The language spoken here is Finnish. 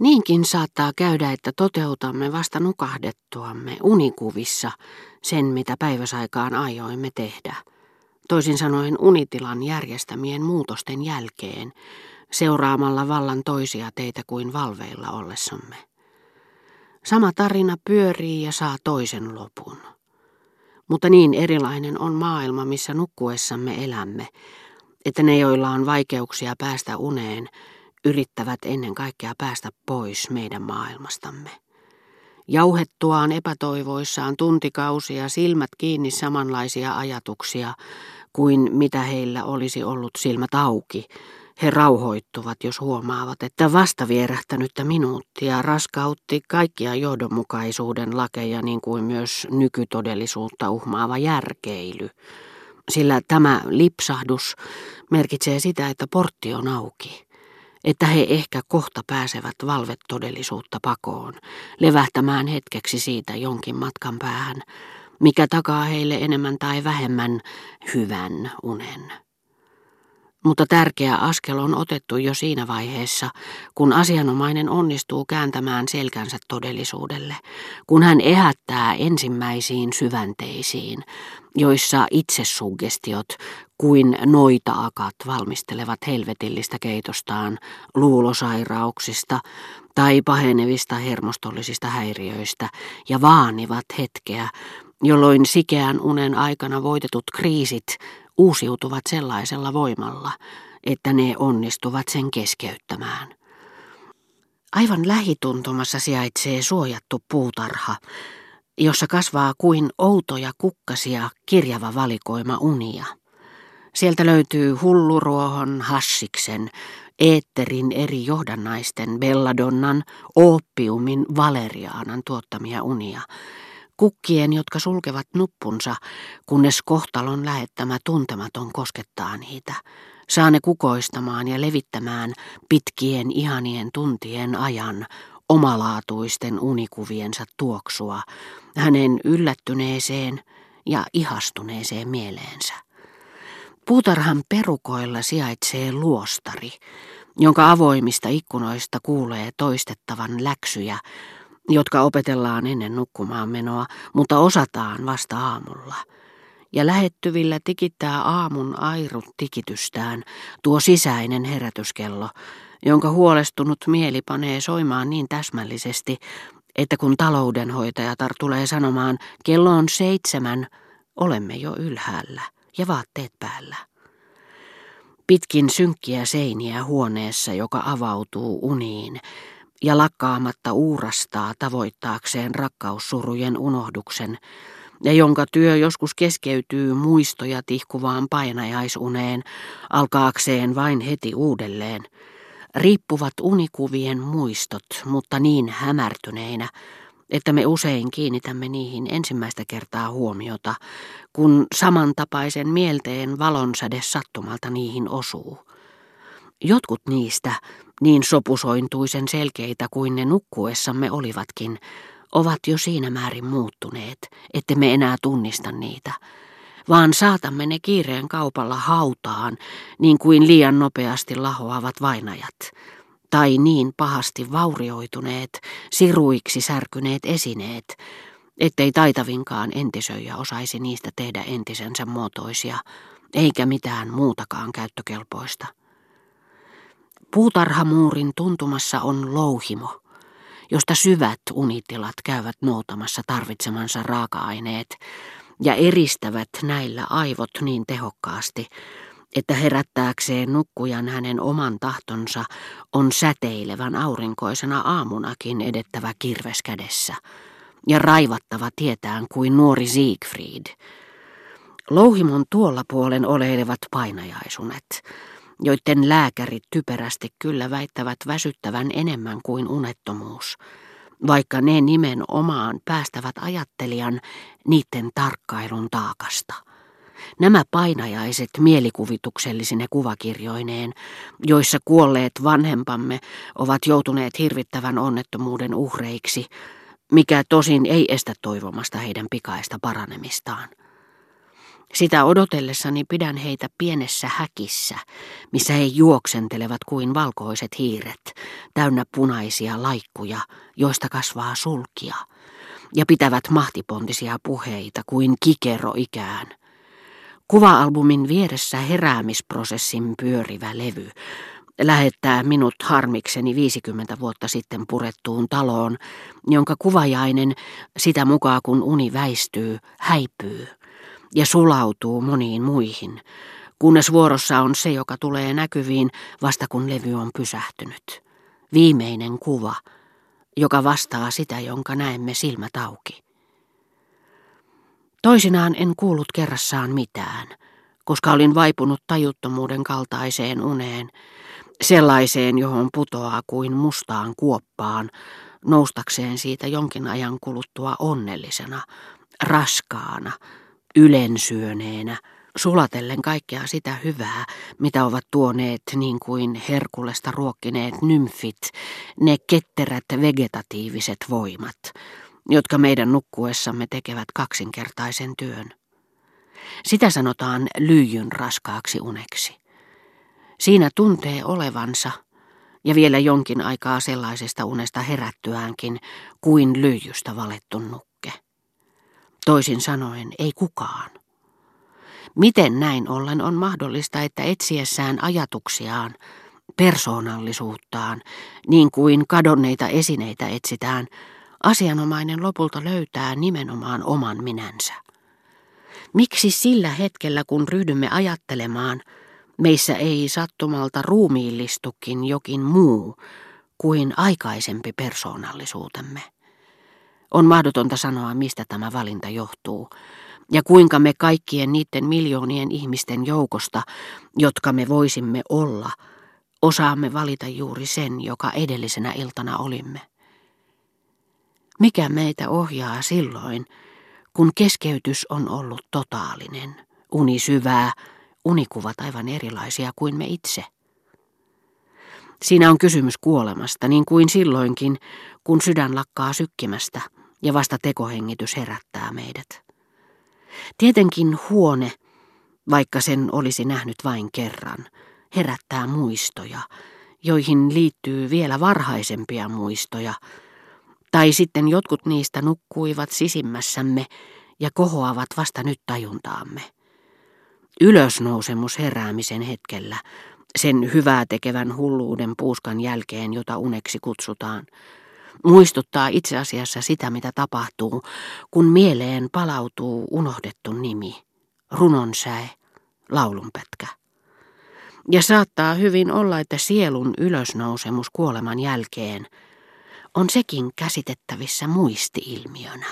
Niinkin saattaa käydä, että toteutamme vasta nukahdettuamme unikuvissa sen, mitä päiväsaikaan aioimme tehdä. Toisin sanoen unitilan järjestämien muutosten jälkeen, seuraamalla vallan toisia teitä kuin valveilla ollessamme. Sama tarina pyörii ja saa toisen lopun. Mutta niin erilainen on maailma, missä nukkuessamme elämme, että ne, joilla on vaikeuksia päästä uneen, yrittävät ennen kaikkea päästä pois meidän maailmastamme. Jauhettuaan epätoivoissaan tuntikausia silmät kiinni samanlaisia ajatuksia kuin mitä heillä olisi ollut silmät auki, he rauhoittuvat, jos huomaavat, että vasta vierähtänyttä minuuttia raskautti kaikkia johdonmukaisuuden lakeja niin kuin myös nykytodellisuutta uhmaava järkeily. Sillä tämä lipsahdus merkitsee sitä, että portti on auki että he ehkä kohta pääsevät valvetodellisuutta pakoon, levähtämään hetkeksi siitä jonkin matkan päähän, mikä takaa heille enemmän tai vähemmän hyvän unen. Mutta tärkeä askel on otettu jo siinä vaiheessa, kun asianomainen onnistuu kääntämään selkänsä todellisuudelle, kun hän ehättää ensimmäisiin syvänteisiin, joissa itsesuggestiot kuin noita-akat valmistelevat helvetillistä keitostaan luulosairauksista tai pahenevista hermostollisista häiriöistä ja vaanivat hetkeä, jolloin sikeän unen aikana voitetut kriisit uusiutuvat sellaisella voimalla, että ne onnistuvat sen keskeyttämään. Aivan lähituntumassa sijaitsee suojattu puutarha, jossa kasvaa kuin outoja kukkasia kirjava valikoima unia. Sieltä löytyy hulluruohon, hassiksen, eetterin eri johdannaisten, belladonnan, oppiumin, valeriaanan tuottamia unia, kukkien, jotka sulkevat nuppunsa, kunnes kohtalon lähettämä tuntematon koskettaa niitä. Saa ne kukoistamaan ja levittämään pitkien ihanien tuntien ajan omalaatuisten unikuviensa tuoksua hänen yllättyneeseen ja ihastuneeseen mieleensä. Puutarhan perukoilla sijaitsee luostari, jonka avoimista ikkunoista kuulee toistettavan läksyjä jotka opetellaan ennen nukkumaan menoa, mutta osataan vasta aamulla. Ja lähettyvillä tikittää aamun airut tikitystään tuo sisäinen herätyskello, jonka huolestunut mieli panee soimaan niin täsmällisesti, että kun taloudenhoitajatar tulee sanomaan, kello on seitsemän, olemme jo ylhäällä ja vaatteet päällä. Pitkin synkkiä seiniä huoneessa, joka avautuu uniin, ja lakkaamatta uurastaa tavoittaakseen rakkaussurujen unohduksen, ja jonka työ joskus keskeytyy muistoja tihkuvaan painajaisuneen, alkaakseen vain heti uudelleen. Riippuvat unikuvien muistot, mutta niin hämärtyneinä, että me usein kiinnitämme niihin ensimmäistä kertaa huomiota, kun samantapaisen mielteen valonsäde sattumalta niihin osuu. Jotkut niistä, niin sopusointuisen selkeitä kuin ne nukkuessamme olivatkin, ovat jo siinä määrin muuttuneet, että me enää tunnista niitä, vaan saatamme ne kiireen kaupalla hautaan, niin kuin liian nopeasti lahoavat vainajat, tai niin pahasti vaurioituneet, siruiksi särkyneet esineet, ettei taitavinkaan entisöijä osaisi niistä tehdä entisensä muotoisia, eikä mitään muutakaan käyttökelpoista. Puutarhamuurin tuntumassa on louhimo, josta syvät unitilat käyvät noutamassa tarvitsemansa raaka-aineet ja eristävät näillä aivot niin tehokkaasti, että herättääkseen nukkujan hänen oman tahtonsa on säteilevän aurinkoisena aamunakin edettävä kirves kädessä ja raivattava tietään kuin nuori Siegfried. Louhimon tuolla puolen oleilevat painajaisunet, joiden lääkärit typerästi kyllä väittävät väsyttävän enemmän kuin unettomuus, vaikka ne nimenomaan päästävät ajattelijan niiden tarkkailun taakasta. Nämä painajaiset mielikuvituksellisine kuvakirjoineen, joissa kuolleet vanhempamme ovat joutuneet hirvittävän onnettomuuden uhreiksi, mikä tosin ei estä toivomasta heidän pikaista paranemistaan. Sitä odotellessani pidän heitä pienessä häkissä, missä he juoksentelevat kuin valkoiset hiiret, täynnä punaisia laikkuja, joista kasvaa sulkia, ja pitävät mahtipontisia puheita kuin kikero ikään. Kuva-albumin vieressä heräämisprosessin pyörivä levy lähettää minut harmikseni 50 vuotta sitten purettuun taloon, jonka kuvajainen, sitä mukaan kun uni väistyy, häipyy ja sulautuu moniin muihin, kunnes vuorossa on se, joka tulee näkyviin vasta kun levy on pysähtynyt. Viimeinen kuva, joka vastaa sitä, jonka näemme silmät auki. Toisinaan en kuullut kerrassaan mitään, koska olin vaipunut tajuttomuuden kaltaiseen uneen, sellaiseen, johon putoaa kuin mustaan kuoppaan, noustakseen siitä jonkin ajan kuluttua onnellisena, raskaana, ylensyöneenä, sulatellen kaikkea sitä hyvää, mitä ovat tuoneet niin kuin Herkulesta ruokkineet nymfit, ne ketterät vegetatiiviset voimat, jotka meidän nukkuessamme tekevät kaksinkertaisen työn. Sitä sanotaan lyijyn raskaaksi uneksi. Siinä tuntee olevansa, ja vielä jonkin aikaa sellaisesta unesta herättyäänkin, kuin lyijystä valettu nukke. Toisin sanoen, ei kukaan. Miten näin ollen on mahdollista, että etsiessään ajatuksiaan, persoonallisuuttaan, niin kuin kadonneita esineitä etsitään, asianomainen lopulta löytää nimenomaan oman minänsä? Miksi sillä hetkellä, kun ryhdymme ajattelemaan, Meissä ei sattumalta ruumiillistukin jokin muu kuin aikaisempi persoonallisuutemme. On mahdotonta sanoa, mistä tämä valinta johtuu, ja kuinka me kaikkien niiden miljoonien ihmisten joukosta, jotka me voisimme olla, osaamme valita juuri sen, joka edellisenä iltana olimme. Mikä meitä ohjaa silloin, kun keskeytys on ollut totaalinen, uni syvää, unikuvat aivan erilaisia kuin me itse. Siinä on kysymys kuolemasta, niin kuin silloinkin, kun sydän lakkaa sykkimästä ja vasta tekohengitys herättää meidät. Tietenkin huone, vaikka sen olisi nähnyt vain kerran, herättää muistoja, joihin liittyy vielä varhaisempia muistoja, tai sitten jotkut niistä nukkuivat sisimmässämme ja kohoavat vasta nyt tajuntaamme. Ylösnousemus heräämisen hetkellä, sen hyvää tekevän hulluuden puuskan jälkeen, jota uneksi kutsutaan, muistuttaa itse asiassa sitä, mitä tapahtuu, kun mieleen palautuu unohdettu nimi, runonsäe, laulunpätkä. Ja saattaa hyvin olla, että sielun ylösnousemus kuoleman jälkeen on sekin käsitettävissä muistiilmiönä.